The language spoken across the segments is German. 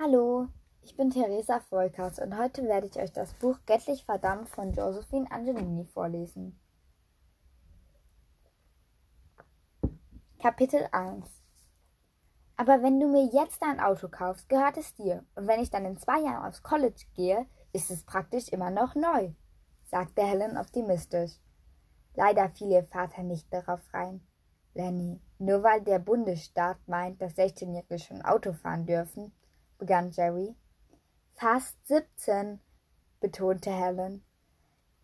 Hallo, ich bin Theresa Volkers und heute werde ich euch das Buch Göttlich verdammt von Josephine Angelini vorlesen. Kapitel 1 Aber wenn du mir jetzt ein Auto kaufst, gehört es dir. Und wenn ich dann in zwei Jahren aufs College gehe, ist es praktisch immer noch neu, sagte Helen optimistisch. Leider fiel ihr Vater nicht darauf rein. Lenny, nur weil der Bundesstaat meint, dass 16-Jährige schon Auto fahren dürfen, begann Jerry. Fast siebzehn, betonte Helen.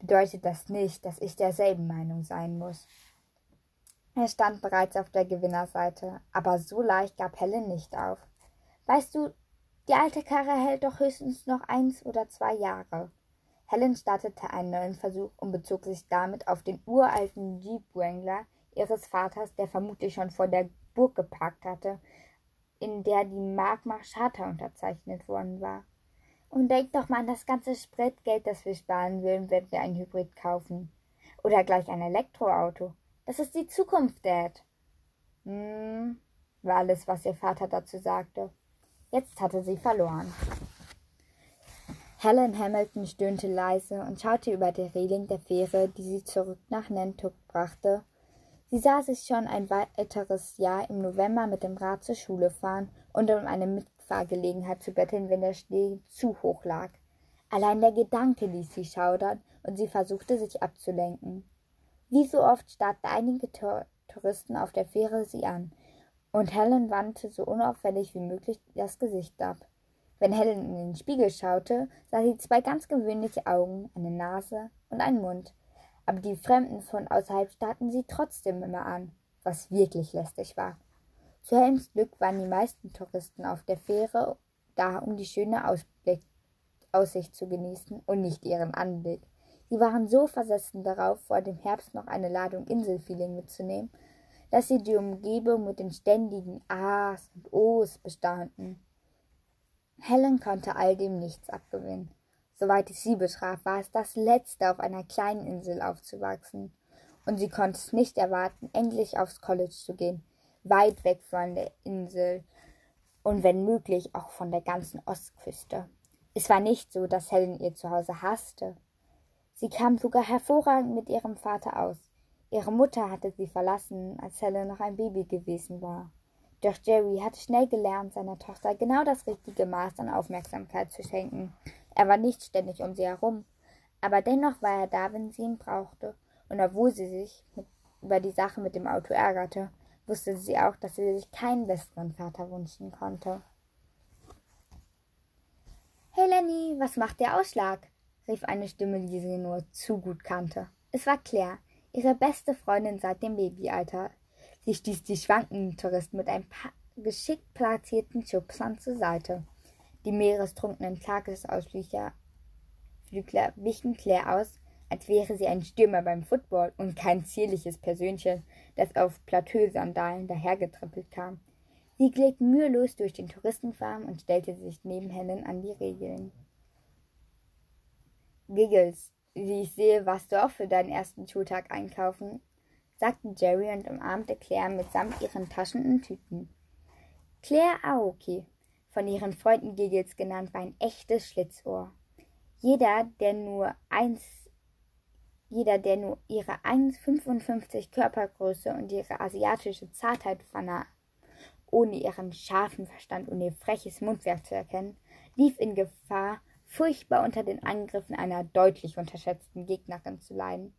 Bedeutet das nicht, dass ich derselben Meinung sein muss. Er stand bereits auf der Gewinnerseite, aber so leicht gab Helen nicht auf. Weißt du, die alte Karre hält doch höchstens noch eins oder zwei Jahre. Helen startete einen neuen Versuch und bezog sich damit auf den uralten Jeep Wrangler ihres Vaters, der vermutlich schon vor der Burg geparkt hatte, in der die Magma Charta unterzeichnet worden war. Und denk doch mal an das ganze Spritgeld, das wir sparen würden, wenn wir ein Hybrid kaufen. Oder gleich ein Elektroauto. Das ist die Zukunft, Dad. Hm, war alles, was ihr Vater dazu sagte. Jetzt hatte sie verloren. Helen Hamilton stöhnte leise und schaute über die Reling der Fähre, die sie zurück nach Nantucket brachte, Sie sah sich schon ein weiteres Jahr im November mit dem Rad zur Schule fahren und um eine Mitfahrgelegenheit zu betteln, wenn der Schnee zu hoch lag. Allein der Gedanke ließ sie schaudern und sie versuchte, sich abzulenken. Wie so oft starrten einige Touristen auf der Fähre sie an, und Helen wandte so unauffällig wie möglich das Gesicht ab. Wenn Helen in den Spiegel schaute, sah sie zwei ganz gewöhnliche Augen, eine Nase und einen Mund aber die Fremden von außerhalb starrten sie trotzdem immer an, was wirklich lästig war. Zu Helms Glück waren die meisten Touristen auf der Fähre da, um die schöne Ausblick, Aussicht zu genießen und nicht ihren Anblick. Sie waren so versessen darauf, vor dem Herbst noch eine Ladung Inselfeeling mitzunehmen, dass sie die Umgebung mit den ständigen A's und O's bestanden. Helen konnte all dem nichts abgewinnen. Soweit es sie betraf, war es das Letzte, auf einer kleinen Insel aufzuwachsen. Und sie konnte es nicht erwarten, endlich aufs College zu gehen, weit weg von der Insel und wenn möglich auch von der ganzen Ostküste. Es war nicht so, dass Helen ihr Zuhause hasste. Sie kam sogar hervorragend mit ihrem Vater aus. Ihre Mutter hatte sie verlassen, als Helen noch ein Baby gewesen war. Doch Jerry hatte schnell gelernt, seiner Tochter genau das richtige Maß an Aufmerksamkeit zu schenken, er war nicht ständig um sie herum, aber dennoch war er da, wenn sie ihn brauchte, und obwohl sie sich mit, über die Sache mit dem Auto ärgerte, wusste sie auch, dass sie sich keinen besseren Vater wünschen konnte. Hey Lenny, was macht der Ausschlag? rief eine Stimme, die sie nur zu gut kannte. Es war Claire, ihre beste Freundin seit dem Babyalter. Sie stieß die schwankenden Touristen mit ein paar geschickt platzierten Schubsern zur Seite. Die meerestrunkenen Tagesausflügler wichen Claire aus, als wäre sie ein Stürmer beim Football und kein zierliches Persönchen, das auf Plateausandalen dahergetrippelt kam. Sie glitt mühelos durch den Touristenfarm und stellte sich neben Helen an die Regeln. Giggles, wie ich sehe, warst du auch für deinen ersten Schultag einkaufen, sagte Jerry und umarmte Claire mitsamt ihren Taschen und Tüten. Claire Aoki, von ihren Freunden Giggles genannt, war ein echtes Schlitzohr. Jeder, der nur eins jeder, der nur ihre 1,55 Körpergröße und ihre asiatische Zartheit vernahm, ohne ihren scharfen Verstand und ihr freches Mundwerk zu erkennen, lief in Gefahr, furchtbar unter den Angriffen einer deutlich unterschätzten Gegnerin zu leiden.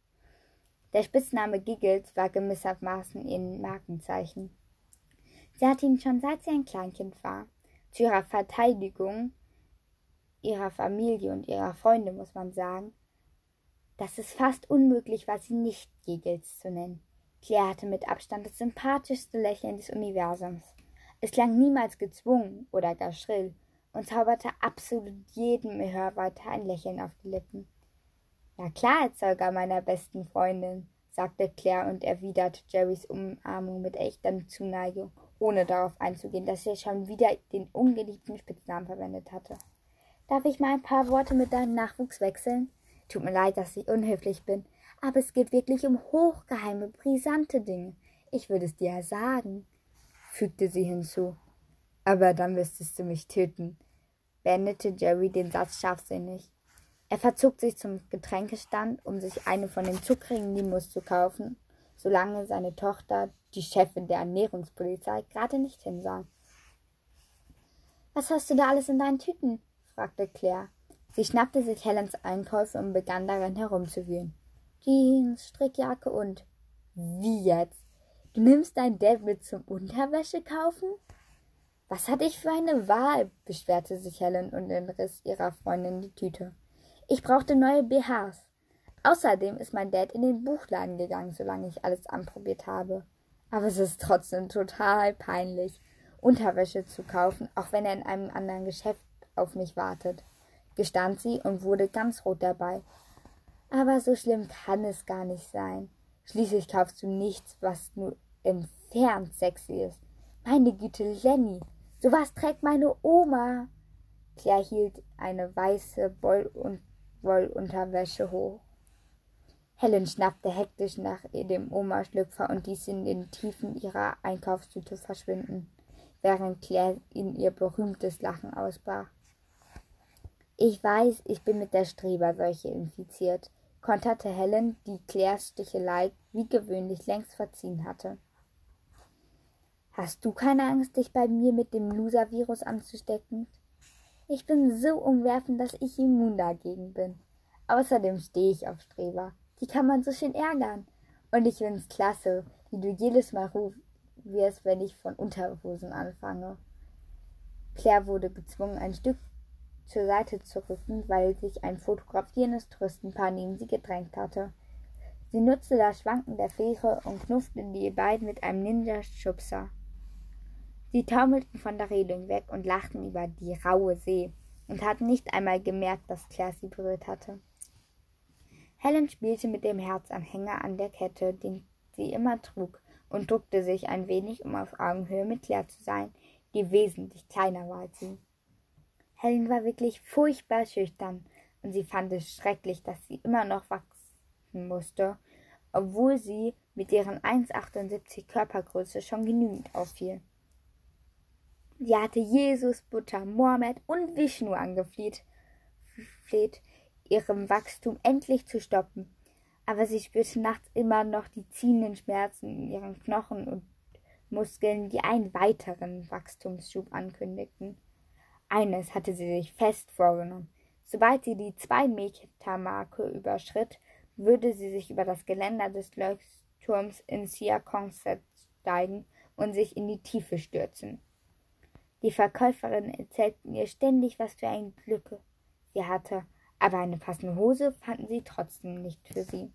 Der Spitzname Giggles war gewissermaßen ihr Markenzeichen. Sie hatte ihn schon seit sie ein Kleinkind war. Zu ihrer Verteidigung ihrer Familie und ihrer Freunde muss man sagen, dass es fast unmöglich war, sie nicht Giggles zu nennen. Claire hatte mit Abstand das sympathischste Lächeln des Universums. Es klang niemals gezwungen oder gar schrill und zauberte absolut jedem Hörweiter ein Lächeln auf die Lippen. Na klar, Erzeuger meiner besten Freundin, sagte Claire und erwiderte Jerrys Umarmung mit echter Zuneigung ohne darauf einzugehen, dass er schon wieder den ungeliebten Spitznamen verwendet hatte. Darf ich mal ein paar Worte mit deinem Nachwuchs wechseln? Tut mir leid, dass ich unhöflich bin, aber es geht wirklich um hochgeheime, brisante Dinge. Ich würde es dir ja sagen, fügte sie hinzu. Aber dann müsstest du mich töten, beendete Jerry den Satz scharfsinnig. Er verzog sich zum Getränkestand, um sich eine von den zuckrigen Limos zu kaufen, solange seine Tochter, die Chefin der Ernährungspolizei, gerade nicht hinsah. Was hast du da alles in deinen Tüten? fragte Claire. Sie schnappte sich Helens Einkäufe und begann darin herumzuwühlen. Jeans, Strickjacke und. Wie jetzt? Du nimmst dein Dad mit zum Unterwäsche kaufen? Was hatte ich für eine Wahl? beschwerte sich Helen und entriss ihrer Freundin die Tüte. Ich brauchte neue BHs. Außerdem ist mein Dad in den Buchladen gegangen, solange ich alles anprobiert habe. Aber es ist trotzdem total peinlich. Unterwäsche zu kaufen, auch wenn er in einem anderen Geschäft auf mich wartet, gestand sie und wurde ganz rot dabei. Aber so schlimm kann es gar nicht sein. Schließlich kaufst du nichts, was nur entfernt sexy ist. Meine Güte, Lenny, sowas trägt meine Oma. Claire hielt eine weiße Wollunterwäsche hoch. Helen schnappte hektisch nach dem Oma-Schlüpfer und ließ ihn in den Tiefen ihrer Einkaufstüte verschwinden während Claire in ihr berühmtes Lachen ausbrach. Ich weiß, ich bin mit der Streberseuche infiziert, konterte Helen, die Claires Stichelei wie gewöhnlich längst verziehen hatte. Hast du keine Angst, dich bei mir mit dem Loser-Virus anzustecken? Ich bin so umwerfend, dass ich immun dagegen bin. Außerdem stehe ich auf Streber. Die kann man so schön ärgern. Und ich find's klasse, wie du jedes Mal rufst, wenn ich von Unterhosen anfange. Claire wurde gezwungen, ein Stück zur Seite zu rücken, weil sich ein fotografierendes Touristenpaar neben sie gedrängt hatte. Sie nutzte das Schwanken der Fähre und knuffte die beiden mit einem Ninja-Schubser. Sie taumelten von der Reling weg und lachten über die raue See und hatten nicht einmal gemerkt, dass Claire sie berührt hatte. Helen spielte mit dem Herzanhänger an der Kette, den sie immer trug, und duckte sich ein wenig, um auf Augenhöhe mit Claire zu sein, die wesentlich kleiner war als sie. Helen war wirklich furchtbar schüchtern, und sie fand es schrecklich, dass sie immer noch wachsen musste, obwohl sie mit ihren 1,78 Körpergröße schon genügend auffiel. Sie hatte Jesus, Buddha, Mohammed und Vishnu angefleht, ihrem Wachstum endlich zu stoppen aber sie spürte nachts immer noch die ziehenden Schmerzen in ihren Knochen und Muskeln, die einen weiteren Wachstumsschub ankündigten. Eines hatte sie sich fest vorgenommen. Sobald sie die Zwei-Meter-Marke überschritt, würde sie sich über das Geländer des Leuchtturms in Siakonset steigen und sich in die Tiefe stürzen. Die Verkäuferinnen erzählten ihr ständig, was für ein Glück sie hatte, aber eine passende Hose fanden sie trotzdem nicht für sie.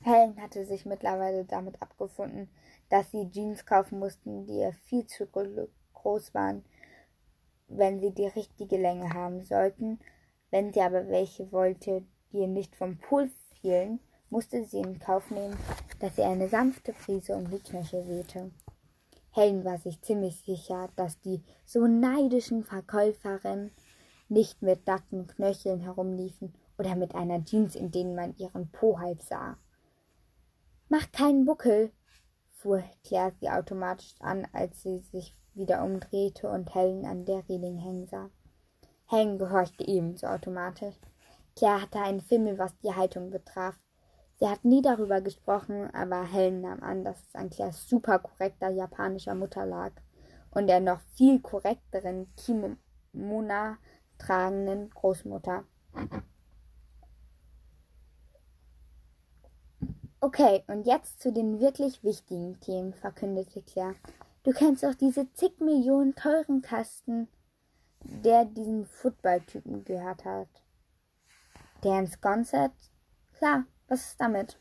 Helen hatte sich mittlerweile damit abgefunden, dass sie Jeans kaufen mussten, die ihr viel zu groß waren, wenn sie die richtige Länge haben sollten. Wenn sie aber welche wollte, die ihr nicht vom Pool fielen, musste sie in Kauf nehmen, dass sie eine sanfte Prise um die Knöchel wehte. Helen war sich ziemlich sicher, dass die so neidischen Verkäuferinnen nicht mit nackten Knöcheln herumliefen oder mit einer Jeans, in denen man ihren Po halb sah. Mach keinen Buckel, fuhr Claire sie automatisch an, als sie sich wieder umdrehte und Helen an der Reling hängen sah. Helen gehorchte ebenso automatisch. Claire hatte einen Fimmel, was die Haltung betraf. Sie hat nie darüber gesprochen, aber Helen nahm an, dass es an Claires super korrekter japanischer Mutter lag und der noch viel korrekteren Kimona tragenden Großmutter. Okay, und jetzt zu den wirklich wichtigen Themen, verkündete Claire. Du kennst doch diese zig Millionen teuren Kasten, der diesem Footballtypen gehört hat. Der ins Konzert? Klar, was ist damit?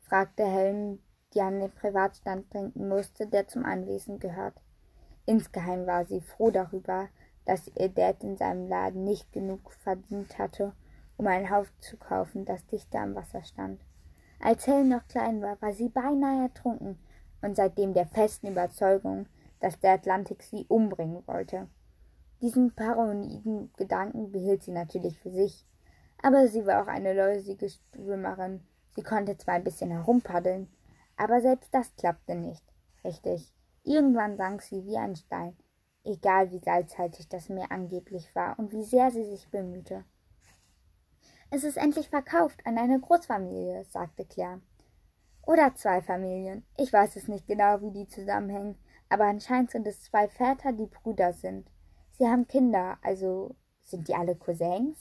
fragte Helen, die an den Privatstand denken musste, der zum Anwesen gehört. Insgeheim war sie froh darüber, dass ihr Dad in seinem Laden nicht genug verdient hatte, um ein Haus zu kaufen, das dichter am Wasser stand. Als Helen noch klein war, war sie beinahe ertrunken und seitdem der festen Überzeugung, dass der Atlantik sie umbringen wollte. Diesen paranoiden Gedanken behielt sie natürlich für sich, aber sie war auch eine läusige Schwimmerin. Sie konnte zwar ein bisschen herumpaddeln, aber selbst das klappte nicht. Richtig. Irgendwann sank sie wie ein Stein. Egal wie salzhaltig das Meer angeblich war und wie sehr sie sich bemühte. Es ist endlich verkauft an eine Großfamilie, sagte Claire. Oder zwei Familien. Ich weiß es nicht genau, wie die zusammenhängen, aber anscheinend sind es zwei Väter, die Brüder sind. Sie haben Kinder, also sind die alle Cousins?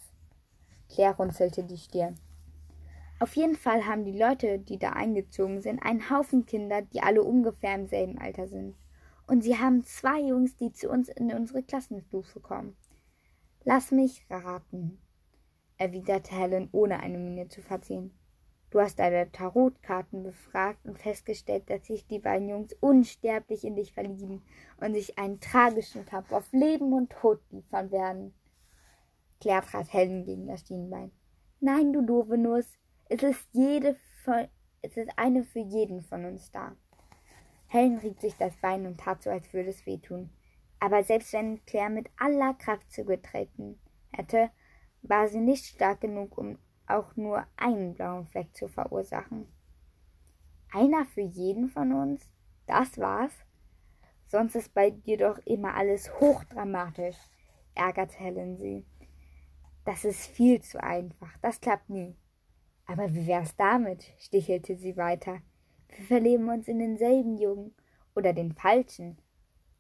Claire runzelte die Stirn. Auf jeden Fall haben die Leute, die da eingezogen sind, einen Haufen Kinder, die alle ungefähr im selben Alter sind. Und sie haben zwei Jungs, die zu uns in unsere Klassenstufe kommen. Lass mich raten, erwiderte Helen, ohne eine Miene zu verziehen. Du hast deine Tarotkarten befragt und festgestellt, dass sich die beiden Jungs unsterblich in dich verlieben und sich einen tragischen Kampf auf Leben und Tod liefern werden. Claire trat Helen gegen das Schienbein. Nein, du doofe Nuss, es ist jede von, es ist eine für jeden von uns da. Helen rieb sich das Bein und tat so, als würde es wehtun. Aber selbst wenn Claire mit aller Kraft zugetreten hätte, war sie nicht stark genug, um auch nur einen blauen Fleck zu verursachen. Einer für jeden von uns? Das war's? Sonst ist bei dir doch immer alles hochdramatisch, ärgerte Helen sie. Das ist viel zu einfach, das klappt nie. Aber wie wär's damit? stichelte sie weiter. Wir verleben uns in denselben Jungen oder den falschen,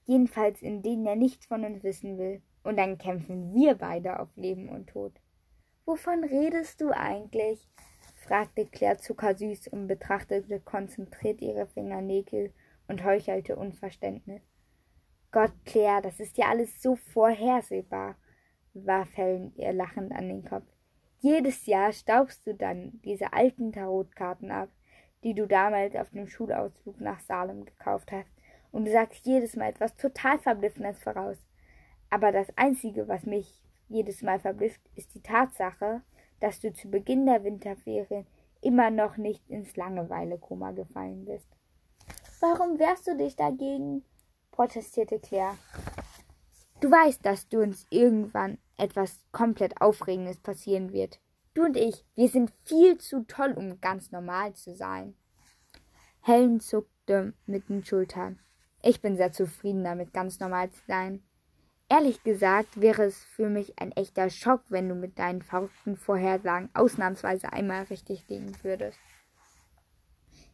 jedenfalls in denen er nichts von uns wissen will, und dann kämpfen wir beide auf Leben und Tod. Wovon redest du eigentlich? fragte Claire zuckersüß und betrachtete konzentriert ihre Fingernägel und heuchelte Unverständnis. Gott, Claire, das ist ja alles so vorhersehbar, warf Helen ihr lachend an den Kopf. Jedes Jahr staubst du dann diese alten Tarotkarten ab, die du damals auf dem Schulausflug nach Salem gekauft hast, und du sagst jedes Mal etwas total Verblüffendes voraus. Aber das Einzige, was mich jedes Mal verblüfft, ist die Tatsache, dass du zu Beginn der Winterferien immer noch nicht ins Langeweile-Koma gefallen bist. Warum wehrst du dich dagegen? protestierte Claire. Du weißt, dass du uns irgendwann etwas komplett Aufregendes passieren wird. Du und ich, wir sind viel zu toll, um ganz normal zu sein. Helen zuckte mit den Schultern. Ich bin sehr zufrieden damit, ganz normal zu sein. Ehrlich gesagt wäre es für mich ein echter Schock, wenn du mit deinen verrückten Vorhersagen ausnahmsweise einmal richtig liegen würdest.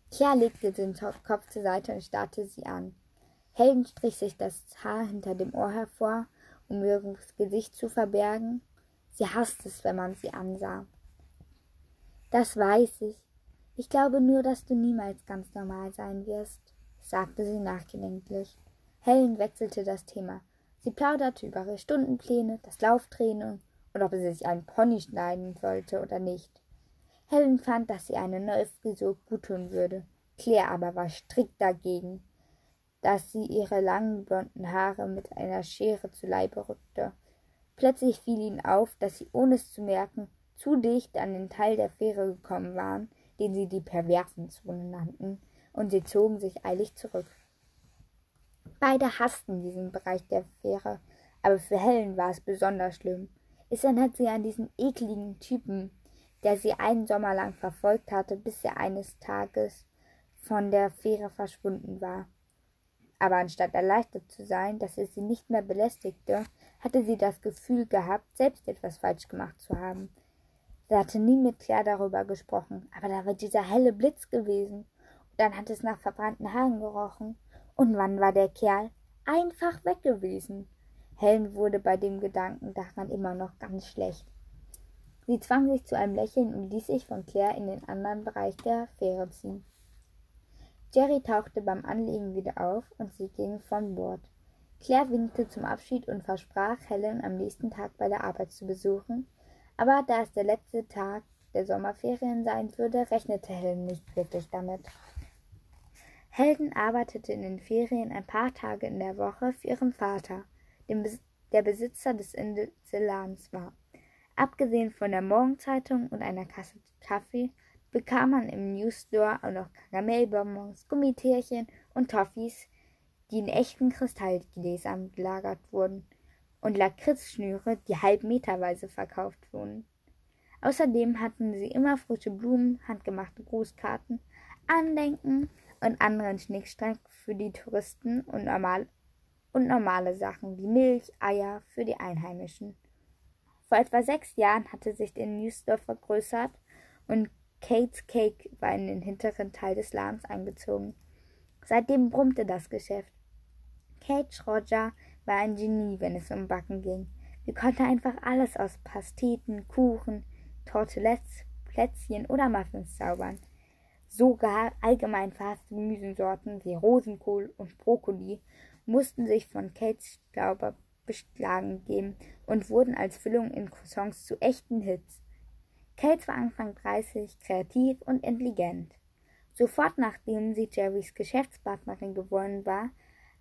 Kia legte den Kopf zur Seite und starrte sie an. Helen strich sich das Haar hinter dem Ohr hervor, um ihr Gesicht zu verbergen. Sie hasste es, wenn man sie ansah. Das weiß ich. Ich glaube nur, dass du niemals ganz normal sein wirst, sagte sie nachgedenklich. Helen wechselte das Thema. Sie plauderte über ihre Stundenpläne, das Lauftraining und ob sie sich einen Pony schneiden sollte oder nicht. Helen fand, dass sie eine neue Frisur guttun würde. Claire aber war strikt dagegen, dass sie ihre langen blonden Haare mit einer Schere zu Leibe rückte. Plötzlich fiel ihnen auf, dass sie, ohne es zu merken, zu dicht an den Teil der Fähre gekommen waren, den sie die perversen Zone nannten, und sie zogen sich eilig zurück. Beide hassten diesen Bereich der Fähre, aber für Helen war es besonders schlimm. Es erinnert sie an diesen ekligen Typen, der sie einen Sommer lang verfolgt hatte, bis er eines Tages von der Fähre verschwunden war. Aber anstatt erleichtert zu sein, dass er sie nicht mehr belästigte, hatte sie das Gefühl gehabt, selbst etwas falsch gemacht zu haben. Sie hatte nie mit Claire darüber gesprochen, aber da war dieser helle Blitz gewesen. Und dann hat es nach verbrannten Haaren gerochen. Und wann war der Kerl einfach weg gewesen? Helen wurde bei dem Gedanken daran immer noch ganz schlecht. Sie zwang sich zu einem Lächeln und ließ sich von Claire in den anderen Bereich der Fähre ziehen. Jerry tauchte beim Anlegen wieder auf und sie ging von Bord. Claire winkte zum Abschied und versprach, Helen am nächsten Tag bei der Arbeit zu besuchen, aber da es der letzte Tag der Sommerferien sein würde, rechnete Helen nicht wirklich damit. Helden arbeitete in den Ferien ein paar Tage in der Woche für ihren Vater, Bes der Besitzer des Inselladens war. Abgesehen von der Morgenzeitung und einer Kasse Kaffee bekam man im Newsstore auch noch Karamellbonbons, Gummitierchen und Toffees, die in echten Kristallgläsern gelagert wurden, und Lakritzschnüre, die halbmeterweise verkauft wurden. Außerdem hatten sie immer frische Blumen, handgemachte Grußkarten, Andenken und anderen Schnickschnack für die Touristen und normal und normale Sachen wie Milch, Eier für die Einheimischen. Vor etwa sechs Jahren hatte sich der Newsdorf vergrößert und Kate's Cake war in den hinteren Teil des Ladens eingezogen. Seitdem brummte das Geschäft. Kate Schroger war ein Genie, wenn es um Backen ging. Sie konnte einfach alles aus Pasteten, Kuchen, Tortelettes, Plätzchen oder Muffins zaubern. Sogar allgemein verhasste Gemüsesorten wie Rosenkohl und Brokkoli mussten sich von Kates Glauber beschlagen geben und wurden als Füllung in Croissants zu echten Hits. Kate war Anfang 30, kreativ und intelligent. Sofort nachdem sie Jerrys Geschäftspartnerin geworden war,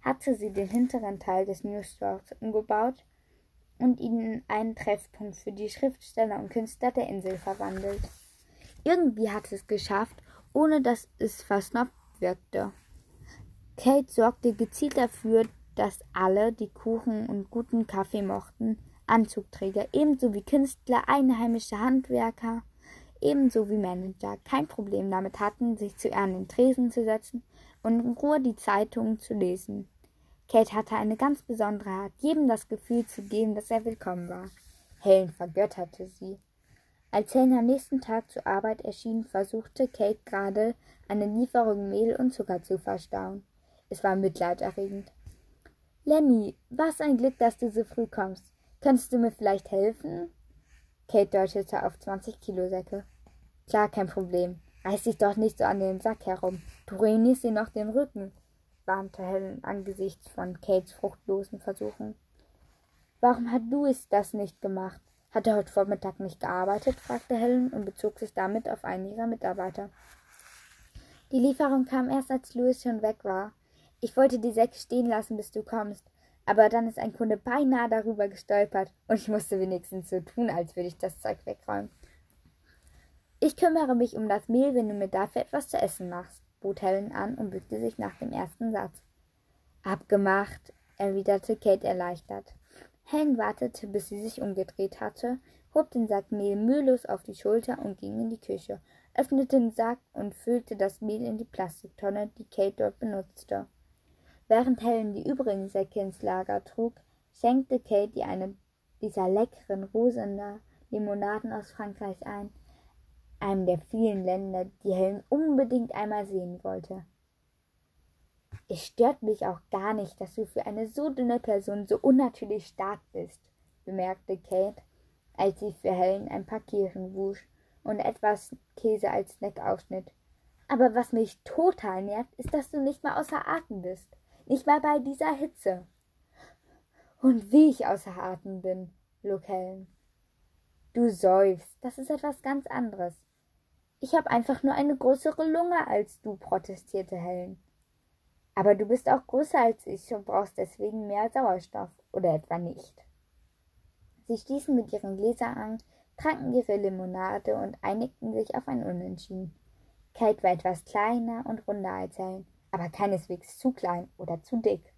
hatte sie den hinteren Teil des Newsstores umgebaut und ihn in einen Treffpunkt für die Schriftsteller und Künstler der Insel verwandelt. Irgendwie hatte es geschafft, ohne dass es versnobbt wirkte. Kate sorgte gezielt dafür, dass alle, die Kuchen und guten Kaffee mochten, Anzugträger, ebenso wie Künstler, einheimische Handwerker, ebenso wie Manager kein Problem damit hatten, sich zu Ehren den Tresen zu setzen und in Ruhe die Zeitungen zu lesen. Kate hatte eine ganz besondere Art, jedem das Gefühl zu geben, dass er willkommen war. Helen vergötterte sie. Als Helen am nächsten Tag zur Arbeit erschien, versuchte Kate gerade, eine Lieferung Mehl und Zucker zu verstauen. Es war mitleiderregend. Lenny, was ein Glück, dass du so früh kommst. Könntest du mir vielleicht helfen? Kate deutete auf zwanzig Kilo Säcke. Klar, kein Problem. Reiß dich doch nicht so an den Sack herum. Du ruinierst dir noch den Rücken, warnte Helen angesichts von Kates fruchtlosen Versuchen. Warum hat es das nicht gemacht? Hat er heute Vormittag nicht gearbeitet? fragte Helen und bezog sich damit auf einen ihrer Mitarbeiter. Die Lieferung kam erst, als Louis schon weg war. Ich wollte die Säcke stehen lassen, bis du kommst. Aber dann ist ein Kunde beinahe darüber gestolpert und ich musste wenigstens so tun, als würde ich das Zeug wegräumen. Ich kümmere mich um das Mehl, wenn du mir dafür etwas zu essen machst, bot Helen an und bückte sich nach dem ersten Satz. Abgemacht, erwiderte Kate erleichtert. Helen wartete, bis sie sich umgedreht hatte, hob den Sack Mehl mühelos auf die Schulter und ging in die Küche, öffnete den Sack und füllte das Mehl in die Plastiktonne, die Kate dort benutzte. Während Helen die übrigen Säcke ins Lager trug, schenkte Kate ihr eine dieser leckeren Rosener Limonaden aus Frankreich ein, einem der vielen Länder, die Helen unbedingt einmal sehen wollte. Es stört mich auch gar nicht, dass du für eine so dünne Person so unnatürlich stark bist, bemerkte Kate, als sie für Helen ein paar Kirschen wusch und etwas Käse als Snack aufschnitt. Aber was mich total nervt, ist, dass du nicht mal außer Atem bist. Nicht mal bei dieser Hitze. Und wie ich außer Atem bin, log Helen. Du seufst, das ist etwas ganz anderes. Ich habe einfach nur eine größere Lunge als du, protestierte Helen. Aber du bist auch größer als ich und brauchst deswegen mehr Sauerstoff, oder etwa nicht. Sie stießen mit ihren Gläsern an, tranken ihre Limonade und einigten sich auf ein Unentschieden. Kate war etwas kleiner und runder als Helen, aber keineswegs zu klein oder zu dick.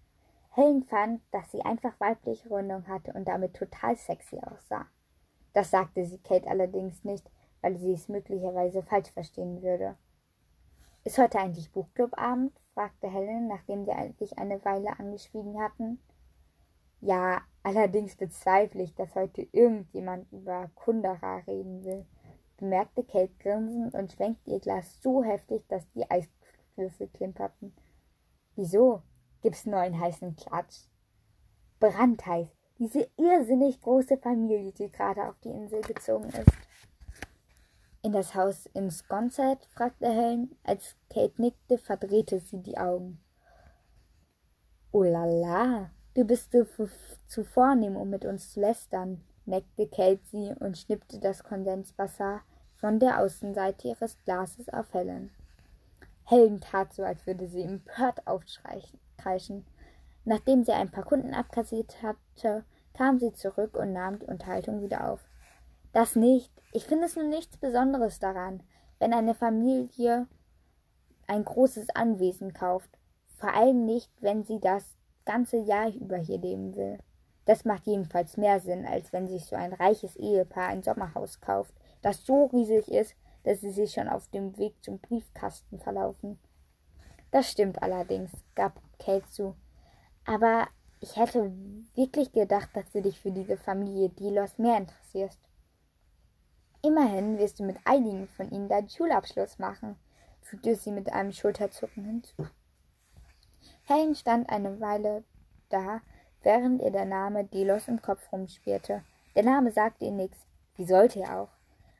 Helen fand, dass sie einfach weibliche Rundung hatte und damit total sexy aussah. Das sagte sie Kate allerdings nicht, weil sie es möglicherweise falsch verstehen würde. Ist heute eigentlich Buchclubabend? fragte Helen, nachdem sie eigentlich eine Weile angeschwiegen hatten. Ja, allerdings bezweifle ich, dass heute irgendjemand über Kundera reden will, bemerkte Kate grinsend und schwenkte ihr Glas so heftig, dass die Eis Würfel klimperten. Wieso? Gibt's neuen heißen Klatsch? Brandheiß. Diese irrsinnig große Familie, die gerade auf die Insel gezogen ist. In das Haus in Sconset? fragte Helen. Als Kate nickte, verdrehte sie die Augen. Oh la la, du bist zu, zu vornehm, um mit uns zu lästern, neckte Kate sie und schnippte das Kondenswasser von der Außenseite ihres Glases auf Helen. Helen tat so, als würde sie empört aufkreischen. Nachdem sie ein paar Kunden abkassiert hatte, kam sie zurück und nahm die Unterhaltung wieder auf. Das nicht. Ich finde es nur nichts Besonderes daran, wenn eine Familie ein großes Anwesen kauft. Vor allem nicht, wenn sie das ganze Jahr über hier leben will. Das macht jedenfalls mehr Sinn, als wenn sich so ein reiches Ehepaar ein Sommerhaus kauft, das so riesig ist, dass sie sich schon auf dem Weg zum Briefkasten verlaufen. Das stimmt allerdings, gab Kate zu. Aber Ich hätte wirklich gedacht, dass du dich für diese Familie Delos mehr interessierst. Immerhin wirst du mit einigen von ihnen deinen Schulabschluss machen, fügte sie mit einem Schulterzucken hinzu. Helen stand eine Weile da, während ihr der Name Delos im Kopf rumspierte. Der Name sagte ihr nichts, wie sollte er auch?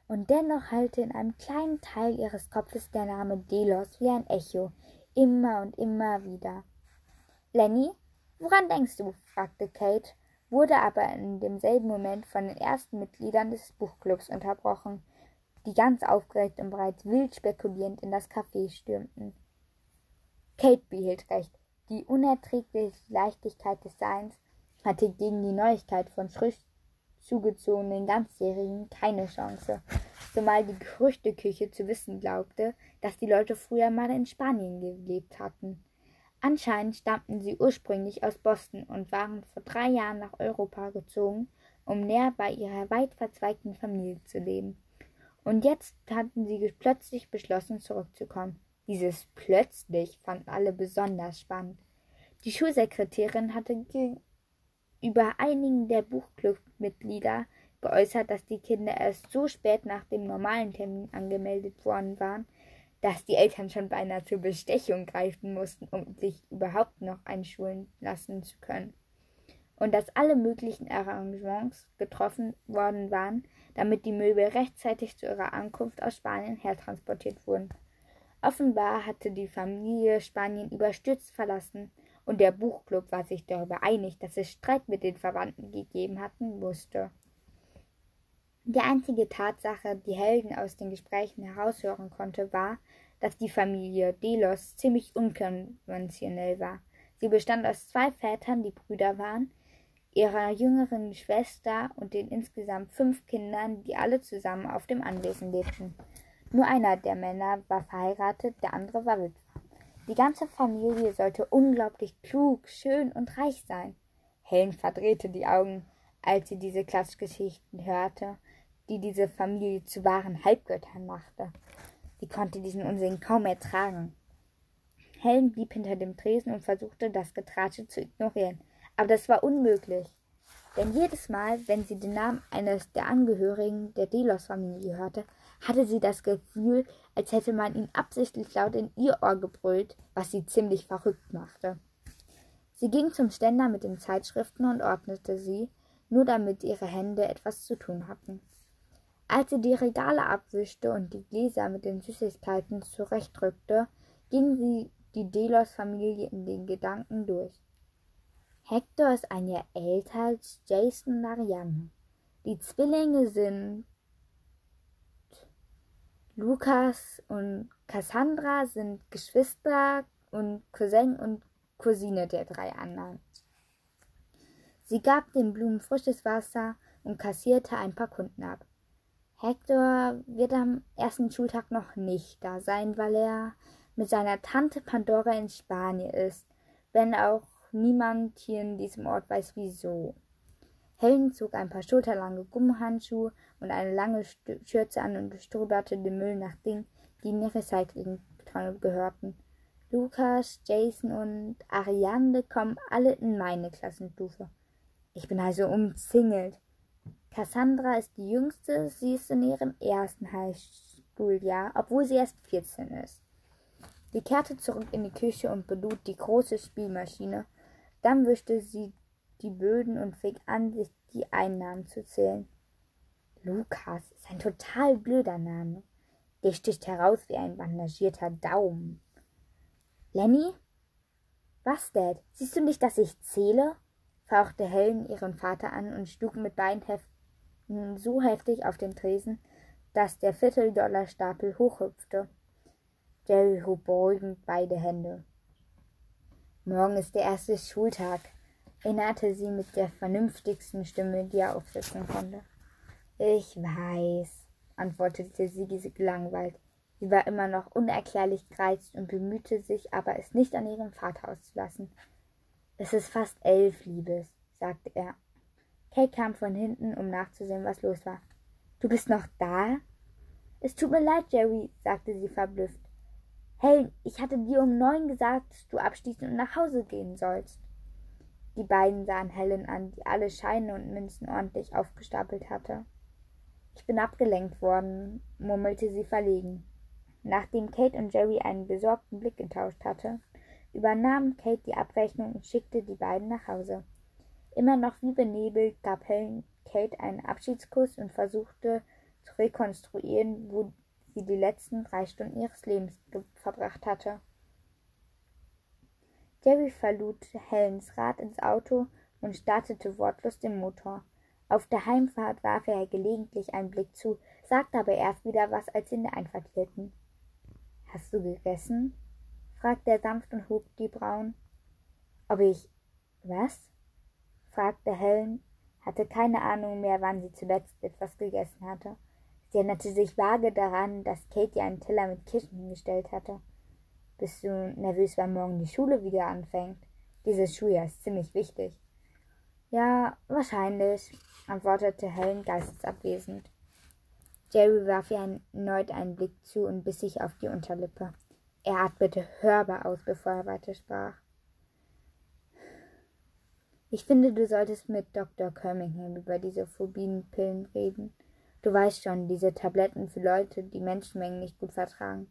Und dennoch hallte in einem kleinen Teil ihres Kopfes der Name Delos wie ein Echo, immer und immer wieder. Lenny, woran denkst du? fragte Kate, wurde aber in demselben Moment von den ersten Mitgliedern des Buchclubs unterbrochen, die ganz aufgeregt und bereits wild spekulierend in das Café stürmten. Kate behielt recht. Die unerträgliche Leichtigkeit des Seins hatte gegen die Neuigkeit von frisch zugezogenen Ganzjährigen keine Chance, zumal die Gerüchteküche zu wissen glaubte, dass die Leute früher mal in Spanien gelebt hatten. Anscheinend stammten sie ursprünglich aus Boston und waren vor drei Jahren nach Europa gezogen, um näher bei ihrer weit verzweigten Familie zu leben. Und jetzt hatten sie plötzlich beschlossen, zurückzukommen. Dieses plötzlich fanden alle besonders spannend. Die Schulsekretärin hatte gegenüber einigen der Buchclub-Mitglieder geäußert, dass die Kinder erst so spät nach dem normalen Termin angemeldet worden waren, dass die Eltern schon beinahe zur Bestechung greifen mussten, um sich überhaupt noch einschulen lassen zu können. Und dass alle möglichen Arrangements getroffen worden waren, damit die Möbel rechtzeitig zu ihrer Ankunft aus Spanien hertransportiert wurden. Offenbar hatte die Familie Spanien überstürzt verlassen, und der Buchclub war sich darüber einig, dass es Streit mit den Verwandten gegeben hatten musste. Die einzige Tatsache, die Helden aus den Gesprächen heraushören konnte, war, dass die Familie Delos ziemlich unkonventionell war. Sie bestand aus zwei Vätern, die Brüder waren, ihrer jüngeren Schwester und den insgesamt fünf Kindern, die alle zusammen auf dem Anwesen lebten. Nur einer der Männer war verheiratet, der andere war Witwer. Die ganze Familie sollte unglaublich klug, schön und reich sein. Helen verdrehte die Augen, als sie diese Klatschgeschichten hörte die diese Familie zu wahren Halbgöttern machte. Sie konnte diesen Unsinn kaum ertragen. Helen blieb hinter dem Tresen und versuchte, das Getratsche zu ignorieren. Aber das war unmöglich. Denn jedes Mal, wenn sie den Namen eines der Angehörigen der Delos-Familie hörte, hatte sie das Gefühl, als hätte man ihn absichtlich laut in ihr Ohr gebrüllt, was sie ziemlich verrückt machte. Sie ging zum Ständer mit den Zeitschriften und ordnete sie, nur damit ihre Hände etwas zu tun hatten. Als sie die Regale abwischte und die Gläser mit den Süßigkeiten zurechtrückte, ging sie die Delos-Familie in den Gedanken durch. Hector ist ein Jahr älter als Jason und Ariane. Die Zwillinge sind Lukas und Cassandra sind Geschwister und Cousin und Cousine der drei anderen. Sie gab den Blumen frisches Wasser und kassierte ein paar Kunden ab. Hector wird am ersten Schultag noch nicht da sein, weil er mit seiner Tante Pandora in Spanien ist, wenn auch niemand hier in diesem Ort weiß wieso. Helen zog ein paar schulterlange Gummihandschuhe und eine lange Schürze an und stöberte den Müll nach Dingen, die in die Recyclingtonne gehörten. Lukas, Jason und Ariane kommen alle in meine Klassenstufe. Ich bin also umzingelt. Cassandra ist die jüngste, sie ist in ihrem ersten Highschool-Jahr, obwohl sie erst 14 ist. Sie kehrte zurück in die Küche und belud die große Spielmaschine. Dann wischte sie die Böden und fing an, sich die Einnahmen zu zählen. Lukas ist ein total blöder Name. Der sticht heraus wie ein bandagierter Daumen. Lenny? Was, Dad? Siehst du nicht, dass ich zähle? fauchte Helen ihren Vater an und schlug mit beiden Heften so heftig auf den Tresen, dass der Vierteldollarstapel hochhüpfte. Jerry hob beruhigend beide Hände. Morgen ist der erste Schultag, erinnerte sie mit der vernünftigsten Stimme, die er aufsetzen konnte. Ich weiß, antwortete sie gelangweilt. Sie war immer noch unerklärlich gereizt und bemühte sich, aber es nicht an ihrem Vater auszulassen. Es ist fast elf, Liebes, sagte er Kate kam von hinten, um nachzusehen, was los war. Du bist noch da? Es tut mir leid, Jerry, sagte sie verblüfft. Hey, ich hatte dir um neun gesagt, dass du abschließen und nach Hause gehen sollst. Die beiden sahen Helen an, die alle Scheine und Münzen ordentlich aufgestapelt hatte. Ich bin abgelenkt worden, murmelte sie verlegen. Nachdem Kate und Jerry einen besorgten Blick getauscht hatte, übernahm Kate die Abrechnung und schickte die beiden nach Hause. Immer noch wie benebelt gab Helen Kate einen Abschiedskuss und versuchte zu rekonstruieren, wo sie die letzten drei Stunden ihres Lebens verbracht hatte. Jerry verlud Helens Rad ins Auto und startete wortlos den Motor. Auf der Heimfahrt warf er gelegentlich einen Blick zu, sagte aber erst wieder was, als sie in der Einfahrt hielten. Hast du gegessen? fragte er sanft und hob die Brauen. Ob ich was? fragte Helen, hatte keine Ahnung mehr, wann sie zuletzt etwas gegessen hatte. Sie erinnerte sich vage daran, dass Katie einen Teller mit Kirschen hingestellt hatte. Bist du nervös, weil morgen die Schule wieder anfängt? Dieses Schuljahr ist ziemlich wichtig. Ja, wahrscheinlich, antwortete Helen geistesabwesend. Jerry warf ihr erneut einen Blick zu und biss sich auf die Unterlippe. Er atmete hörbar aus, bevor er weitersprach. Ich finde, du solltest mit Dr. Birmingham über diese Phobienpillen reden. Du weißt schon, diese Tabletten für Leute, die Menschenmengen nicht gut vertragen.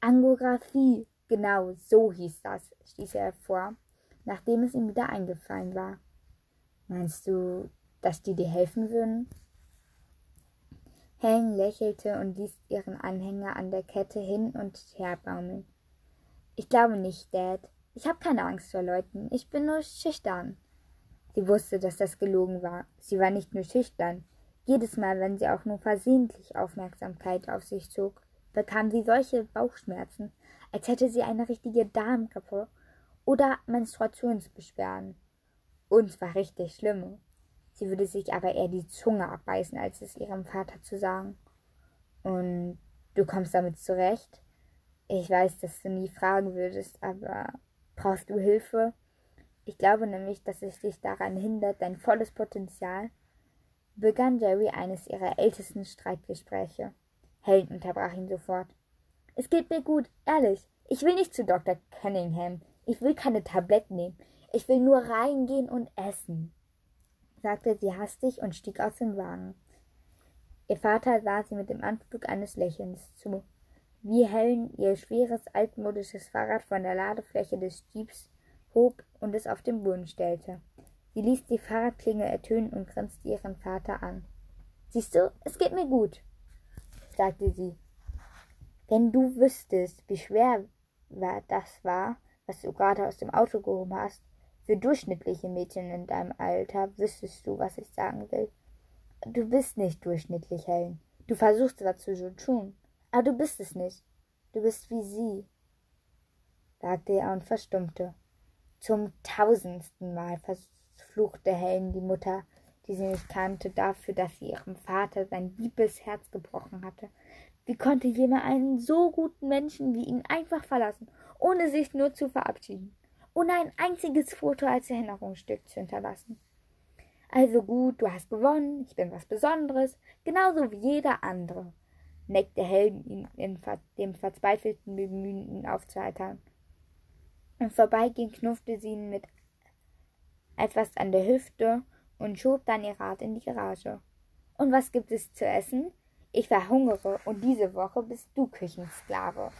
Angographie, genau, so hieß das, stieß er hervor, nachdem es ihm wieder eingefallen war. Meinst du, dass die dir helfen würden? Helen lächelte und ließ ihren Anhänger an der Kette hin und her baumeln. Ich glaube nicht, Dad. Ich habe keine Angst vor Leuten. Ich bin nur schüchtern. Sie wusste, dass das gelogen war. Sie war nicht nur schüchtern. Jedes Mal, wenn sie auch nur versehentlich Aufmerksamkeit auf sich zog, bekam sie solche Bauchschmerzen, als hätte sie eine richtige Darmgrippe oder Menstruationsbeschwerden. Und zwar richtig schlimme. Sie würde sich aber eher die Zunge abbeißen, als es ihrem Vater zu sagen. Und du kommst damit zurecht? Ich weiß, dass du nie fragen würdest, aber brauchst du Hilfe? Ich glaube nämlich, dass es dich daran hindert, dein volles Potenzial, begann Jerry eines ihrer ältesten Streitgespräche. Helen unterbrach ihn sofort. Es geht mir gut, ehrlich. Ich will nicht zu Dr. Cunningham. Ich will keine Tabletten nehmen. Ich will nur reingehen und essen, sagte sie hastig und stieg aus dem Wagen. Ihr Vater sah sie mit dem Anflug eines Lächelns zu, wie Helen ihr schweres altmodisches Fahrrad von der Ladefläche des Jeeps hob und es auf den Boden stellte. Sie ließ die Fahrradklinge ertönen und grinste ihren Vater an. Siehst du, es geht mir gut sagte sie. Wenn du wüsstest, wie schwer das war, was du gerade aus dem Auto gehoben hast, für durchschnittliche Mädchen in deinem Alter, wüsstest du, was ich sagen will. Du bist nicht durchschnittlich, Helen. Du versuchst dazu zu tun, aber du bist es nicht. Du bist wie sie, sagte er und verstummte. Zum tausendsten Mal verfluchte Helen die Mutter, die sie nicht kannte, dafür, dass sie ihrem Vater sein liebes Herz gebrochen hatte. Wie konnte jemand einen so guten Menschen wie ihn einfach verlassen, ohne sich nur zu verabschieden, ohne ein einziges Foto als Erinnerungsstück zu hinterlassen? Also gut, du hast gewonnen, ich bin was Besonderes, genauso wie jeder andere, neckte Helden ihn in dem verzweifelten Bemühen, ihn aufzuheitern. Im Vorbeigehen knuffte sie ihn mit etwas an der Hüfte und schob dann ihr Rad in die Garage. Und was gibt es zu essen? Ich verhungere und diese Woche bist du Küchensklave.